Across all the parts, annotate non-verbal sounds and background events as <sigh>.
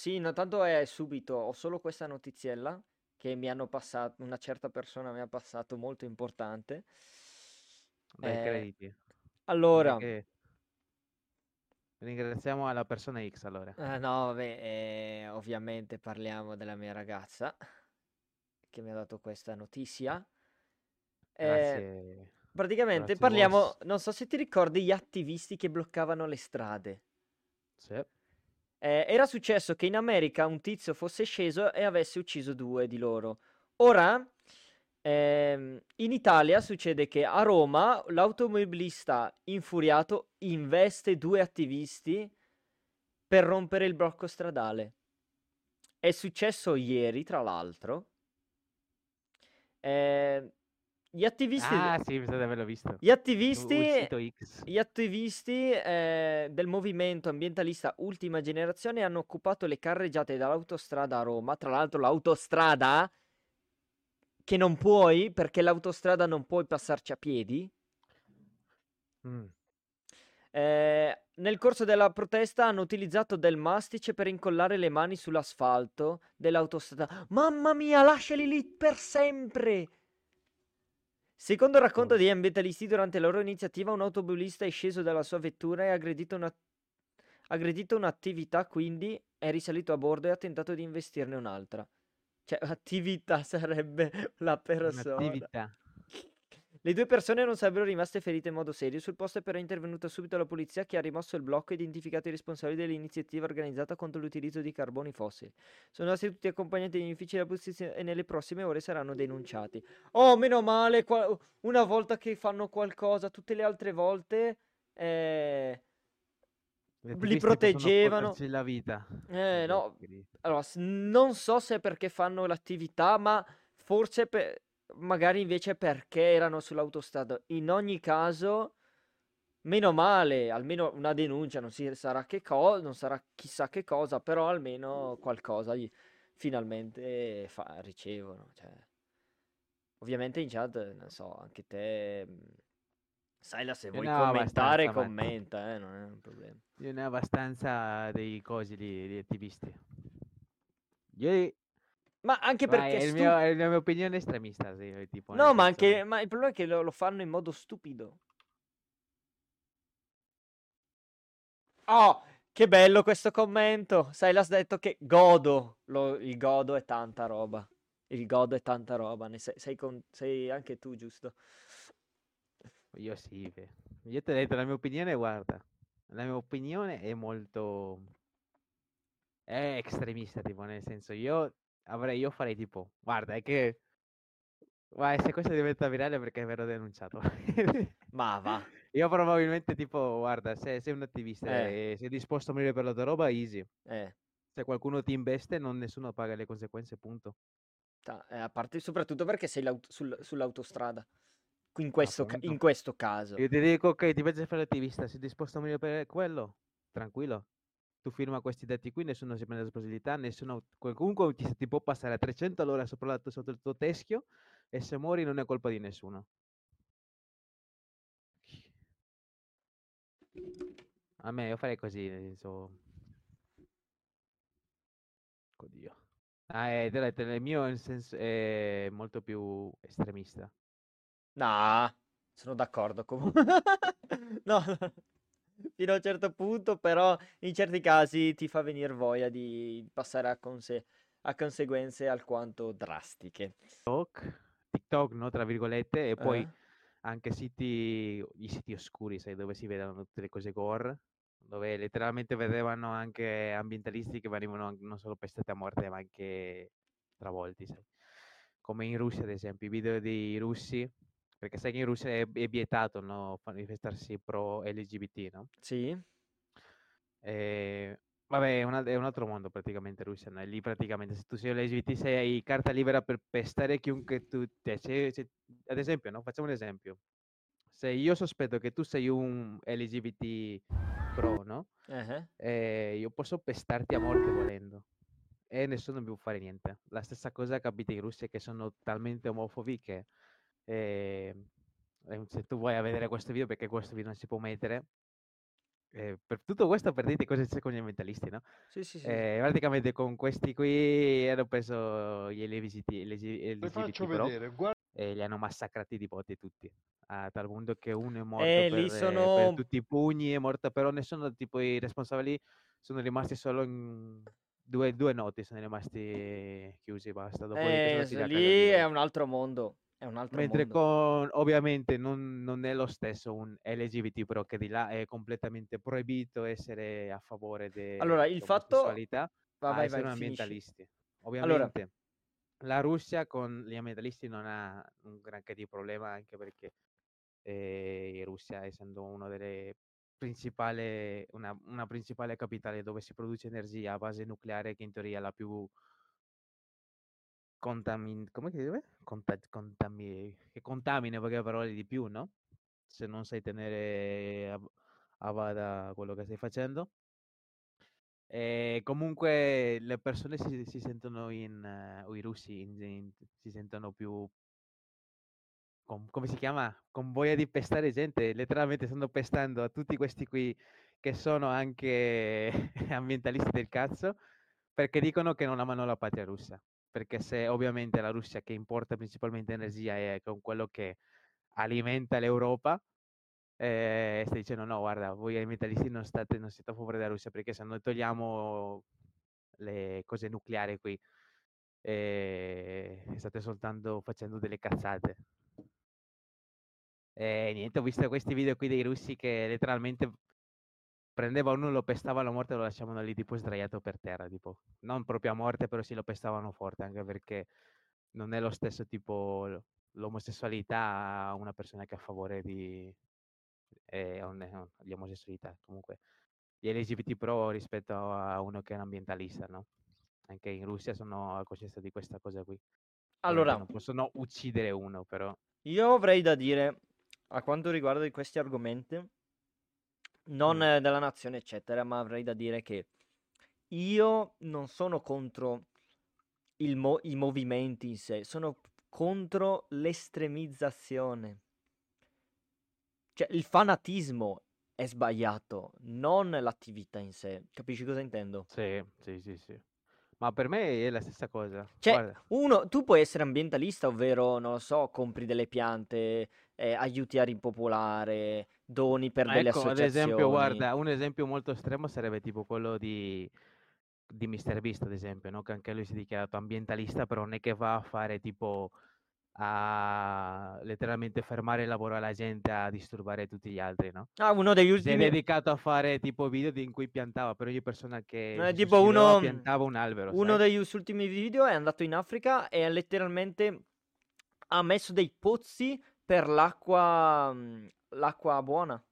Sì, no, tanto è subito, ho solo questa notiziella che mi hanno passato, una certa persona mi ha passato molto importante. Dai Eh, crediti. Allora, che... Ringraziamo alla persona X allora. eh, no, vabbè, eh, ovviamente parliamo della mia ragazza che mi ha dato questa notizia. Eh, Grazie. praticamente Grazie parliamo, boss. non so se ti ricordi gli attivisti che bloccavano le strade. Sì. Eh, era successo che in America un tizio fosse sceso e avesse ucciso due di loro. Ora, ehm, in Italia succede che a Roma l'automobilista infuriato investe due attivisti per rompere il blocco stradale. È successo ieri, tra l'altro. Eh, gli attivisti... Ah, sì, mi sa di averlo visto. Gli attivisti, gli attivisti eh, del movimento ambientalista Ultima Generazione hanno occupato le carreggiate dall'autostrada a Roma. Tra l'altro, l'autostrada che non puoi, perché l'autostrada non puoi passarci a piedi. Mm. Eh, nel corso della protesta hanno utilizzato del mastice per incollare le mani sull'asfalto dell'autostrada. Mamma mia, lasciali lì per sempre! Secondo il racconto degli ambientalisti, durante la loro iniziativa, un automobilista è sceso dalla sua vettura e ha aggredito, una... aggredito un'attività, quindi è risalito a bordo e ha tentato di investirne un'altra. Cioè, <laughs> attività sarebbe la persona. Un'attività. Le due persone non sarebbero rimaste ferite in modo serio. Sul posto è però intervenuta subito la polizia che ha rimosso il blocco e identificato i responsabili dell'iniziativa organizzata contro l'utilizzo di carboni fossili. Sono stati tutti accompagnati negli uffici della polizia e nelle prossime ore saranno denunciati. Oh, meno male, qua- una volta che fanno qualcosa, tutte le altre volte eh, li proteggevano. la vita. Eh, no, allora, non so se è perché fanno l'attività, ma forse per- magari invece perché erano sull'autostrada. In ogni caso, meno male, almeno una denuncia, non si sarà che cosa, non sarà chissà che cosa, però almeno qualcosa gli- finalmente fa- ricevono. Cioè. Ovviamente in chat, non so, anche te, mh, Saila, se Io vuoi ne ho commentare, abbastanza, commenta, eh, non è un problema. Io ne ho abbastanza dei cosi di, di attivisti. Io... Ma anche Vai, perché è, il stu- mio- è la mia opinione estremista, sì, tipo, No, ma anche ma il problema è che lo, lo fanno in modo stupido. Oh, che bello questo commento. Sai, l'ha detto che godo. Lo- il godo è tanta roba. Il godo è tanta roba. Ne sei, sei con- sei anche tu, giusto? Io sì, beh. io ti ho detto la mia opinione, guarda, la mia opinione è molto... è estremista, tipo, nel senso, io avrei, io farei tipo, guarda, è che... Guarda, se questo diventa virale perché verrò denunciato. Ma va. <laughs> Io probabilmente tipo, guarda, se sei un attivista Eh. e sei disposto a morire per la tua roba, easy. Eh, Se qualcuno ti investe, non nessuno paga le conseguenze, punto. eh, a parte soprattutto perché sei sul- sull'autostrada. In questo, ca- in questo caso. Io ti dico, ok, ti piace fare l'attivista, sei disposto a morire per quello? Tranquillo. Tu firma questi dati qui, nessuno si prende responsabilità, nessuno... Comunque ti, ti può passare a 300 all'ora sopra la- sotto il tuo teschio e se muori non è colpa di nessuno. A me, io farei così, nel senso... Oddio. Ah, è, il mio senso, è molto più estremista. No, sono d'accordo comunque. <laughs> No, no, fino a un certo punto, però in certi casi ti fa venire voglia di passare a, conse- a conseguenze alquanto drastiche. TikTok, TikTok, no, tra virgolette, e poi Eh? anche siti, i siti oscuri, sai, dove si vedono tutte le cose gore, dove letteralmente vedevano anche ambientalisti che venivano an- non solo pestati a morte, ma anche travolti, sai. Come in Russia, ad esempio, i video dei russi, perché sai che in Russia è, è vietato, no, manifestarsi pro LGBT, no? Sì? E, vabbè, è, una- è un altro mondo praticamente Russia, no? Lì praticamente se tu sei LGBT sei carta libera per pestare chiunque tu... te- se- se- ad esempio, no? Facciamo un esempio. Se io sospetto che tu sei un LGBT pro, no? Eh, Eh, io posso pestarti a morte volendo. E nessuno mi può fare niente. La stessa cosa capita in Russia che sono talmente omofobi che... eh, eh, se tu vuoi a vedere questo video, perché questo video non si può mettere, Eh, per tutto questo per dirti cosa c'è con gli ambientalisti, no? Sì, sì, sì. Eh, praticamente con questi qui hanno preso gli LGBT, LGBT faccio Pro vedere, guarda. e li hanno massacrati di botte tutti. A tal punto che uno è morto Eh, per, eh, per sono... tutti i pugni, è morto però nessuno tipo i responsabili sono rimasti solo in due, due noti, sono rimasti chiusi, basta. Sono Eh, lì è un altro mondo. È un altro Mentre mondo. con, ovviamente non, non è lo stesso un LGBT, però che di là è completamente proibito essere a favore Allora, il fatto... Va, vai, vai, ambientalisti. Allora, Ovviamente la Russia con gli ambientalisti non ha un granché di problema, anche perché eh, Russia, essendo una delle principali, una, una principale capitale dove si produce energia a base nucleare, che in teoria è la più contamin come si deve? Conta contami che contamina in poche parole di più, no, se non sai tenere a a bada quello che stai facendo. Ehm, comunque le persone si si sentono in o i russi in in si sentono più con come si chiama? Con voglia di pestare gente, letteralmente stanno pestando a tutti questi qui che sono anche <laughs> ambientalisti del cazzo, perché dicono che non amano la patria russa. Perché se ovviamente la Russia che importa principalmente energia è con quello che alimenta l'Europa, ehm, sta dicendo: "No guarda, voi ambientalisti non state non siete a favore della Russia, perché se noi togliamo le cose nucleari qui, ehm, state soltanto facendo delle cazzate". E niente, ho visto questi video qui dei russi che letteralmente prendeva uno, lo pestavano a morte e lo lasciavano lì tipo sdraiato per terra, tipo. Non proprio a morte, però sì lo pestavano forte, anche perché non è lo stesso tipo l'omosessualità a una persona che è a favore di ehm, on on di omosessualità. Comunque gli LGBT Pro rispetto a uno che è un ambientalista, no, anche in Russia sono a coscienza di questa cosa qui. Allora, non possono uccidere uno, però io avrei da dire, a quanto riguarda questi argomenti, non eh, della nazione, eccetera, ma avrei da dire che io non sono contro il mo- i movimenti in sé, sono contro l'estremizzazione. Cioè, il fanatismo è sbagliato, non l'attività in sé. Capisci cosa intendo? Sì, sì, sì, sì. Ma per me è la stessa cosa. Cioè, Guarda, uno, tu puoi essere ambientalista, ovvero, non lo so, compri delle piante, eh, aiuti a rimpopolare, doni per delle ecco, ad esempio, associazioni. guarda, un esempio molto estremo sarebbe tipo quello di, di Mr. Beast, ad esempio, no? Che anche lui si è dichiarato ambientalista, però non è che va a fare tipo a letteralmente fermare il lavoro alla gente a disturbare tutti gli altri, no? Ah, uno degli Si è ultimi... dedicato a fare tipo video in cui piantava per ogni persona che Eh, tipo uno, piantava un albero, uno sai? degli ultimi video è andato in Africa e ha letteralmente ha messo dei pozzi per l'acqua, mm, l'acqua buona.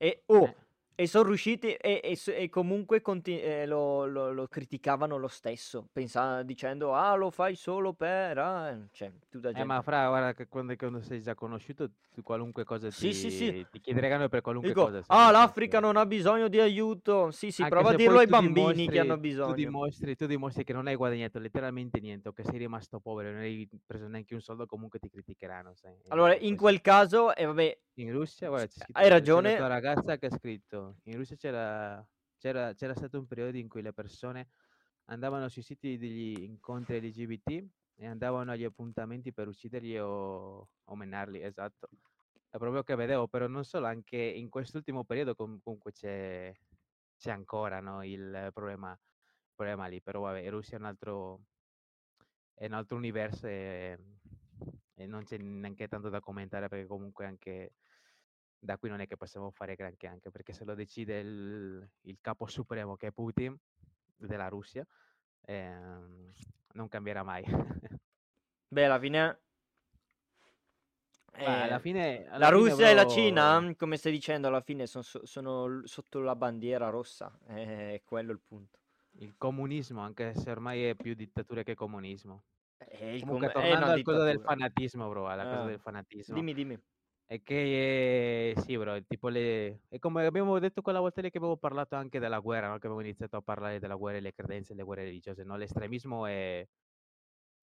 E, oh, Eh. E sono riusciti e, e e comunque conti- eh, lo, lo- lo criticavano lo stesso, pensa- dicendo, ah, lo fai solo per... ah", Cioè, tutta Eh, gente. ma fra, guarda che quando, quando sei già conosciuto, tu qualunque cosa Sì, sì, sì. ti, ti chiederanno per qualunque Dico, cosa. ah, l'Africa non ha bisogno di aiuto. Sì, sì, Anche prova a dirlo ai tu bambini che dimostri- hanno Tu bisogno. dimostri, tu dimostri che non hai guadagnato letteralmente niente o che sei rimasto povero non hai preso neanche un soldo, comunque ti criticheranno. Sai? Allora, E in quel caso, e vabbè, In Russia, guarda, c'è scritto, hai la ragione. tua ragazza che ha scritto, in Russia c'era, c'era, c'era stato un periodo in cui le persone andavano sui siti degli incontri LGBT e andavano agli appuntamenti per ucciderli o, o menarli, esatto. È proprio che vedevo, però non solo, anche in quest'ultimo periodo com- comunque c'è, c'è ancora no, il problema, problema lì, però vabbè, Russia è un altro, è un altro universo e, e non c'è neanche tanto da commentare perché comunque anche da qui non è che possiamo fare granché, anche perché se lo decide il, il capo supremo che è Putin della Russia, ehm, non cambierà mai. Beh, alla fine... Ma alla eh, fine, alla la fine, Russia e la Cina, come stai dicendo, alla fine son so- sono l- sotto la bandiera rossa. <laughs> È quello il punto. il comunismo, anche se ormai è più dittatura che comunismo. È, il Comunque, com- è tornando una al cosa del fanatismo, bro, alla cosa Eh, del fanatismo. dimmi, dimmi. È che eh, sì, bro, tipo le... è come abbiamo detto quella volta lì che avevo parlato anche della guerra, no? Che abbiamo iniziato a parlare della guerra e le credenze e le guerre religiose, no? L'estremismo è...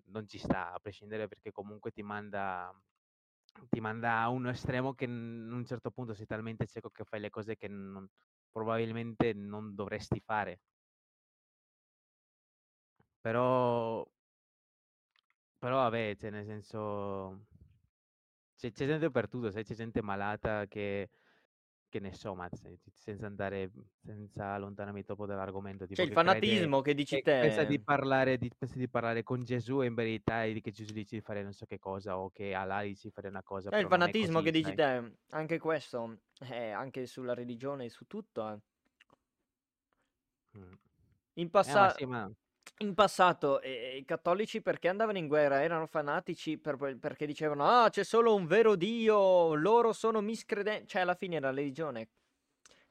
non ci sta, a prescindere perché comunque ti manda ti manda a uno estremo che in un certo punto sei talmente cieco che fai le cose che non probabilmente non dovresti fare. Però però vabbè, cioè nel senso c'è c'è gente per tutto, sai, c'è gente malata che che ne so, ma se senza andare senza allontanarmi troppo dall'argomento, C'è tipo il che crede fanatismo che dici che pensa di te. parlare di pensa di parlare con Gesù e in verità e di che Gesù dice di fare non so che cosa o che Allah dice di fare una cosa, C'è il fanatismo così, che dici sai? te, anche questo, eh, anche sulla religione, su tutto, eh. In Eh, ma passa sì, ma in passato, ehm, i cattolici perché andavano in guerra? Erano fanatici per perché dicevano: "Ah, c'è solo un vero Dio, loro sono miscreden" cioè alla fine la religione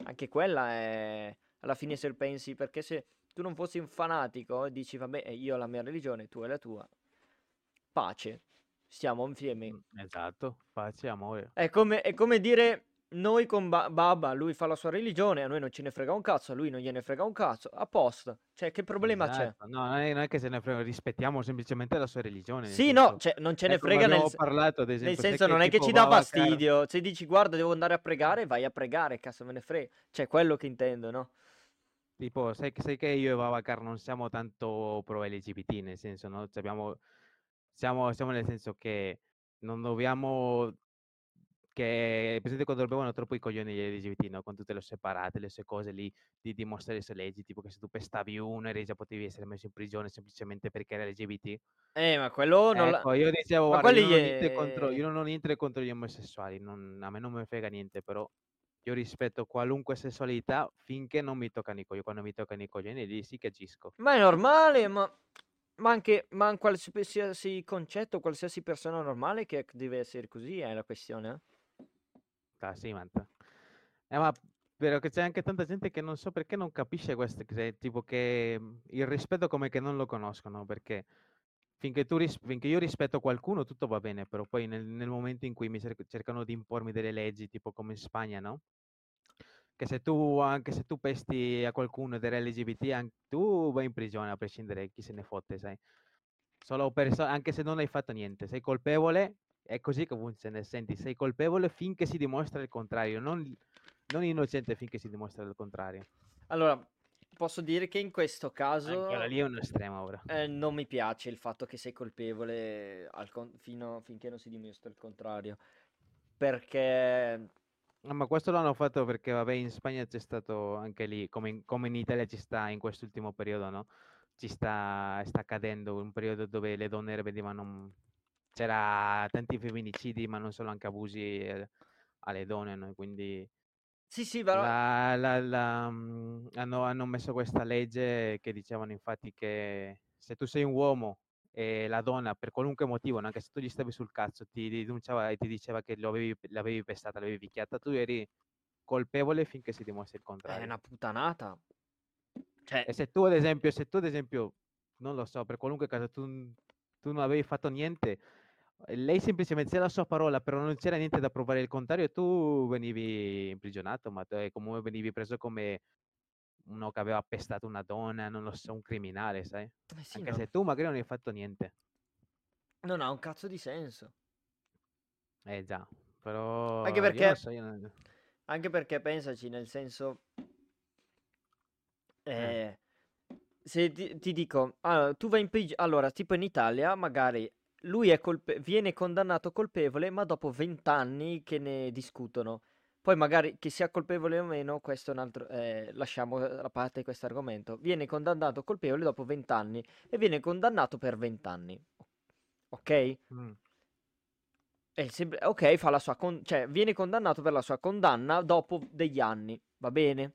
anche quella è alla fine se pensi perché se tu non fossi un fanatico e dici: "Vabbè, eh, io ho la mia religione, tu hai la tua" pace, stiamo insieme. Mh, esatto, pace amore. È come è come dire noi con ba Baba, lui fa la sua religione, a noi non ce ne frega un cazzo, a lui non gliene frega un cazzo, a posto. Cioè che problema c'è? Esatto. No, non è non è che se ne frega, rispettiamo semplicemente la sua religione, nel Sì, no, cioè non ce ne come frega nel parlato ad nel esempio, sai senso non è che ci dà fastidio. Se dici: "Guarda, devo andare a pregare", vai a pregare, cazzo me ne frega. Cioè quello che intendo, no? Tipo, sai che sai che io e Babacar non siamo tanto pro LGBT, nel senso, no, cioè abbiamo siamo siamo nel senso che non dobbiamo hai presente quando rompevano troppo i coglioni gli LGBT, no, con tutte le separate, le sue cose lì, di dimostrare le sue leggi, tipo che se tu pestavi uno eri già potevi essere messo in prigione semplicemente perché era LGBT. Eh, ma quello non la Ecco, io dicevo: ma "Guarda, io non niente contro ehm io non ho niente contro gli omosessuali, non a me non me frega niente, però io rispetto qualunque sessualità finché non mi toccano i coglioni. Quando mi toccano i coglioni lì sì che agisco." Ma è normale, ma ma anche ma in qualsiasi concetto, qualsiasi persona normale che deve essere così, è la questione, eh. Ah sì, ma t eh, ma vero che c'è anche tanta gente che non so perché non capisce queste cose, tipo che, mhmm, il rispetto come che non lo conoscono, perché finché ris finché io rispetto qualcuno tutto va bene, però poi nel nel momento in cui mi cerc cercano di impormi delle leggi, tipo come in Spagna, no? Che se tu anche se tu pesti a qualcuno ed eri LGBT, an tu vai in prigione a prescindere, chi se ne fotte, sai? Solo per so anche se non hai fatto niente, sei colpevole, è così che funziona, senti, sei colpevole finché si dimostra il contrario, non non innocente finché si dimostra il contrario. Allora, posso dire che in questo Eh, caso lì è un estremo ora. ehm, non mi piace il fatto che sei colpevole con fino finché non si dimostra il contrario. Perché No, ma questo l'hanno fatto perché vabbè in Spagna c'è stato anche lì, come in come in Italia ci sta in quest'ultimo periodo, no, ci sta sta accadendo un periodo dove le donne venivano c'era tanti femminicidi, ma non solo, anche abusi, ehm, alle donne, no, quindi Sì, sì, però la la la mhmm, hanno hanno messo questa legge che dicevano infatti che se tu sei un uomo e la donna per qualunque motivo, anche se tu gli stavi sul cazzo, ti denunciava e ti diceva che lo avevi l'avevi pestata, l'avevi picchiata, tu eri colpevole finché si dimostri il È contrario. una puttanata. Cioè E se tu ad esempio se tu ad esempio, non lo so, per qualunque caso tu tu non avevi fatto niente, lei semplicemente c'era la sua parola, però non c'era niente da provare il contrario, tu venivi imprigionato, ma comunque venivi preso come uno che aveva pestato una donna, non lo so, un criminale, sai? Eh sì, Anche no. se tu magari non hai fatto niente. Non ha un cazzo di senso. Eh già, Anche però non perché so, non anche perché pensaci, nel senso Eh. ehm, se ti ti dico, allora tu vai in prigio allora tipo in Italia magari lui colpe viene condannato colpevole, ma dopo 20 anni che ne discutono. Poi magari che sia colpevole o meno, questo è un altro ehm, lasciamo da parte questo argomento. Viene condannato colpevole dopo 20 anni e viene condannato per 20 anni. O okay? Mh. È il sempl okay, fa la sua con cioè viene condannato per la sua condanna dopo degli anni, va bene.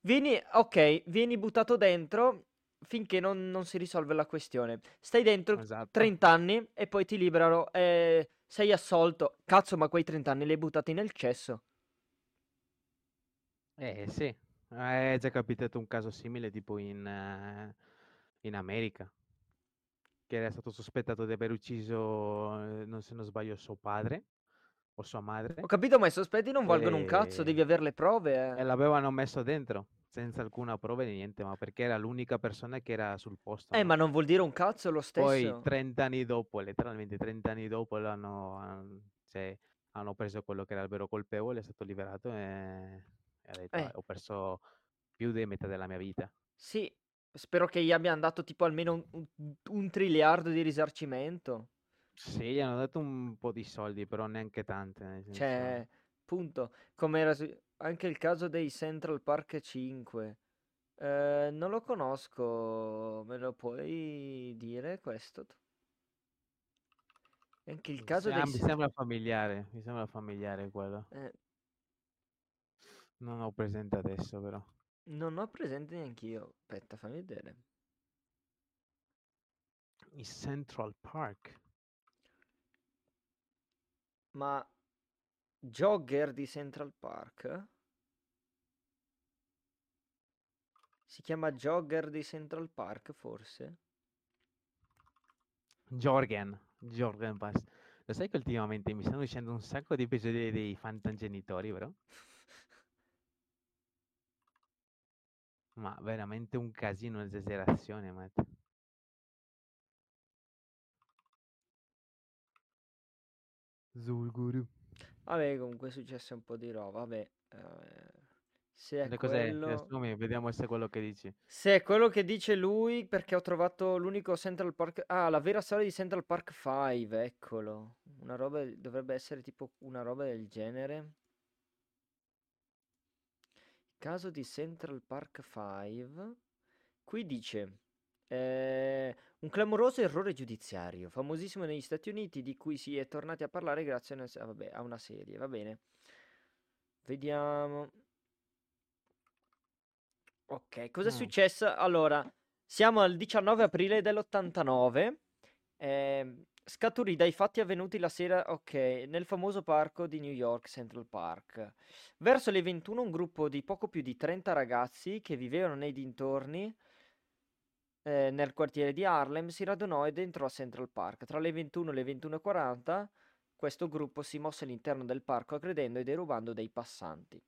Vieni okay, vieni buttato dentro finché non non si risolve la questione. Stai dentro Esatto. 30 anni e poi ti liberano, ehm, sei assolto. Cazzo, ma quei 30 anni li hai buttati nel cesso. Eh sì, è già capitato un caso simile tipo in in America. Che era stato sospettato di aver ucciso, ehm, se non sbaglio suo padre o sua Ho madre. capito, ma i sospetti non valgono un cazzo, devi Ehm, aver le prove, e eh. l'avevano messo dentro, senza alcuna prova né niente, ma perché era l'unica persona che era sul posto, Eh, no? ma non vuol dire un cazzo lo Poi stesso. 30 anni dopo, letteralmente 30 anni dopo l'hanno han Cioè, hanno preso quello che era il vero colpevole, è stato liberato e, ha detto, Eh. ho perso più di metà della mia vita. Sì, spero che gli abbiano dato tipo almeno un, un- triliardo di risarcimento. Sì, gli hanno dato un po' di soldi, però neanche tante. Cioè, punto. Come era su- anche il caso dei Central Park 5. Eh, non lo conosco, me lo puoi dire questo? Anche il caso Sì, dei... mi se- sembra familiare, mi sembra familiare quello. eh, Non ho presente adesso, però. non ho presente neanch'io. Aspetta, fammi vedere. I Central Park. Ma Jogger di Central Park? Si chiama Jogger di Central Park, forse? Jorgen, Jorgen Pass. Lo sai che ultimamente mi stanno uscendo un sacco di episodi dei fantagenitori, vero? Ma veramente un casino, un'esagerazione, Matt. Zulguru. Vabbè, comunque è successo un po' di roba. Vabbè, eh, se è Le cos'è? quello... Assumi, vediamo se è quello che dici. Se è quello che dice lui, perché ho trovato l'unico Central Park... Ah, la vera storia di Central Park 5, eccolo. Una roba... Dovrebbe essere tipo una roba del genere. Caso di Central Park 5. Qui dice... eh, un clamoroso errore giudiziario, famosissimo negli Stati Uniti, di cui si è tornati a parlare grazie a una, ah, vabbè, a una serie. Va bene. Vediamo. Ok, cosa è Mm. successo? Allora, siamo al 19 aprile dell'89. ehm, scaturì dai fatti avvenuti la sera, ok, nel famoso parco di New York, Central Park. Verso le 21 un gruppo di poco più di 30 ragazzi che vivevano nei dintorni, eh, nel quartiere di Harlem, si radunò ed entrò a Central Park. Tra le 21 e le 21.40 questo gruppo si mosse all'interno del parco aggredendo e derubando dei passanti.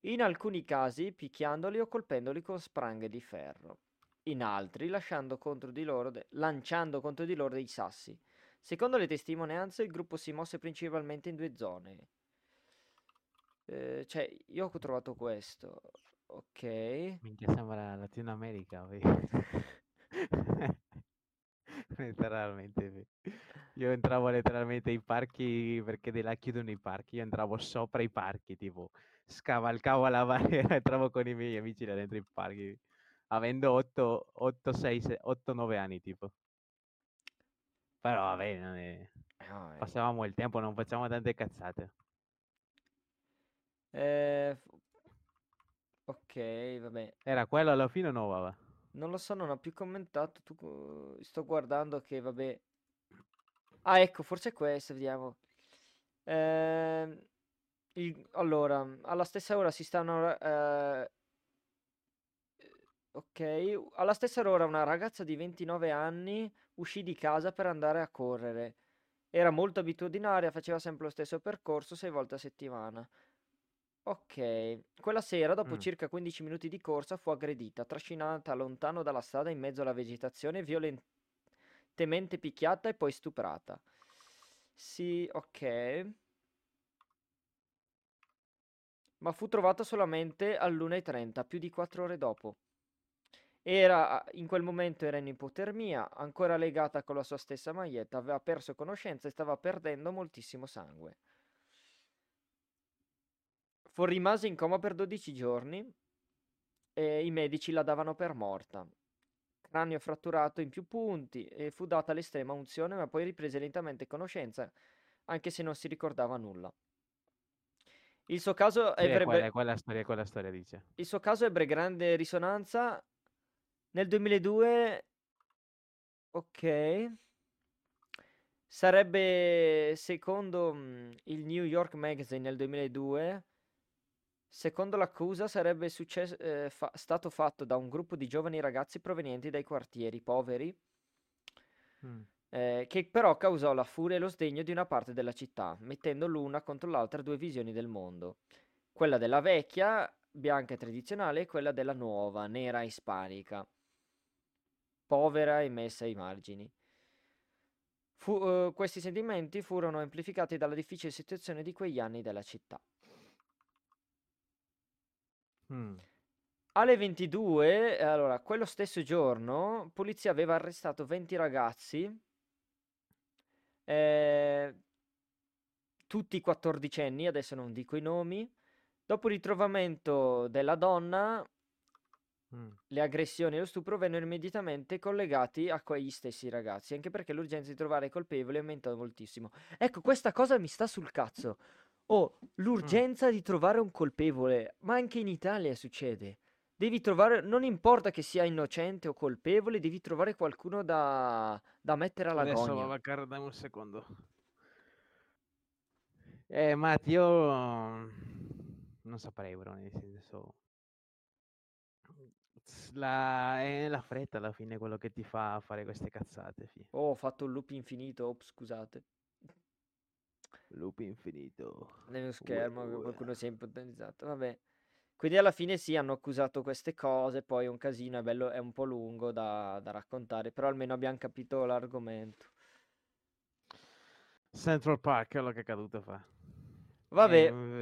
In alcuni casi picchiandoli o colpendoli con spranghe di ferro, in altri contro de- lanciando contro di loro dei sassi. Secondo le testimonianze, il gruppo si mosse principalmente in due zone. Eh, cioè, io ho trovato questo. Ok. Minchia, sembra Latino America, vedi? <laughs> letteralmente. vedi. Io entravo letteralmente ai parchi perché di là chiudono i parchi. Io entravo sopra i parchi, tipo scavalcavo la barriera, entravo con i miei amici là dentro i parchi, avendo 8, 8, 6, 8, 9 anni, tipo. Però vabbè, non è- eh. passavamo il tempo, non facciamo tante cazzate. Eh, ok, vabbè. Era quello alla fine o no, va? Non lo so, non ho più commentato. Tu, sto guardando che, vabbè. Ah, ecco, forse è questo, vediamo. Ehm, il- allora, alla stessa ora si stanno... eh, ok, alla stessa ora una ragazza di 29 anni uscì di casa per andare a correre. Era molto abitudinaria, faceva sempre lo stesso percorso sei volte a settimana. Ok, quella sera, dopo Mm. circa 15 minuti di corsa, fu aggredita, trascinata lontano dalla strada in mezzo alla vegetazione, violentemente picchiata e poi stuprata. Sì, ok. Ma fu trovata solamente all'1.30, più di 4 ore dopo. Era, in quel momento era in ipotermia, ancora legata con la sua stessa maglietta, aveva perso conoscenza e stava perdendo moltissimo sangue. Fu rimase in coma per 12 giorni e i medici la davano per morta. Cranio fratturato in più punti e fu data l'estrema unzione, ma poi riprese lentamente conoscenza, anche se non si ricordava nulla. Il suo caso Sì, ebbe, quella, quella storia, quella storia dice. il suo caso ebbe grande risonanza nel 2002. Ok. Sarebbe, secondo mm, il New York Magazine nel 2002, secondo l'accusa sarebbe successo- eh, fa- stato fatto da un gruppo di giovani ragazzi provenienti dai quartieri poveri, Mm. eh, che però causò la furia e lo sdegno di una parte della città, mettendo l'una contro l'altra due visioni del mondo. Quella della vecchia, bianca e tradizionale, e quella della nuova, nera e ispanica, povera e messa ai margini. Fu- eh, questi sentimenti furono amplificati dalla difficile situazione di quegli anni della città. Mm. Alle 22, allora, quello stesso giorno, polizia aveva arrestato 20 ragazzi, eh, tutti quattordicenni, adesso non dico i nomi. Dopo il ritrovamento della donna, Mm. le aggressioni e lo stupro vennero immediatamente collegati a quegli stessi ragazzi, anche perché l'urgenza di trovare i colpevoli è aumentata moltissimo. Ecco, questa cosa mi sta sul cazzo. Oh, l'urgenza di trovare un colpevole, ma anche in Italia succede. Devi trovare, non importa che sia innocente o colpevole, devi trovare qualcuno da, da mettere alla Adesso va a dammi un secondo. Eh, Matti, io mm, non saprei, bro, nel senso... La, è la fretta alla fine quello che ti fa fare queste cazzate, fi. Oh, ho fatto un loop infinito, ops, scusate. Loop infinito. Nello schermo che ue. qualcuno si è ipotizzato. Vabbè. Quindi alla fine sì, hanno accusato queste cose, poi è un casino, è bello, è un po' lungo da, da raccontare, però almeno abbiamo capito l'argomento. Central Park, quello che è caduto fa. Vabbè. Eh,